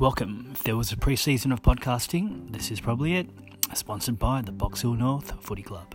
Welcome. If there was a pre season of podcasting, this is probably it. Sponsored by the Box Hill North Footy Club.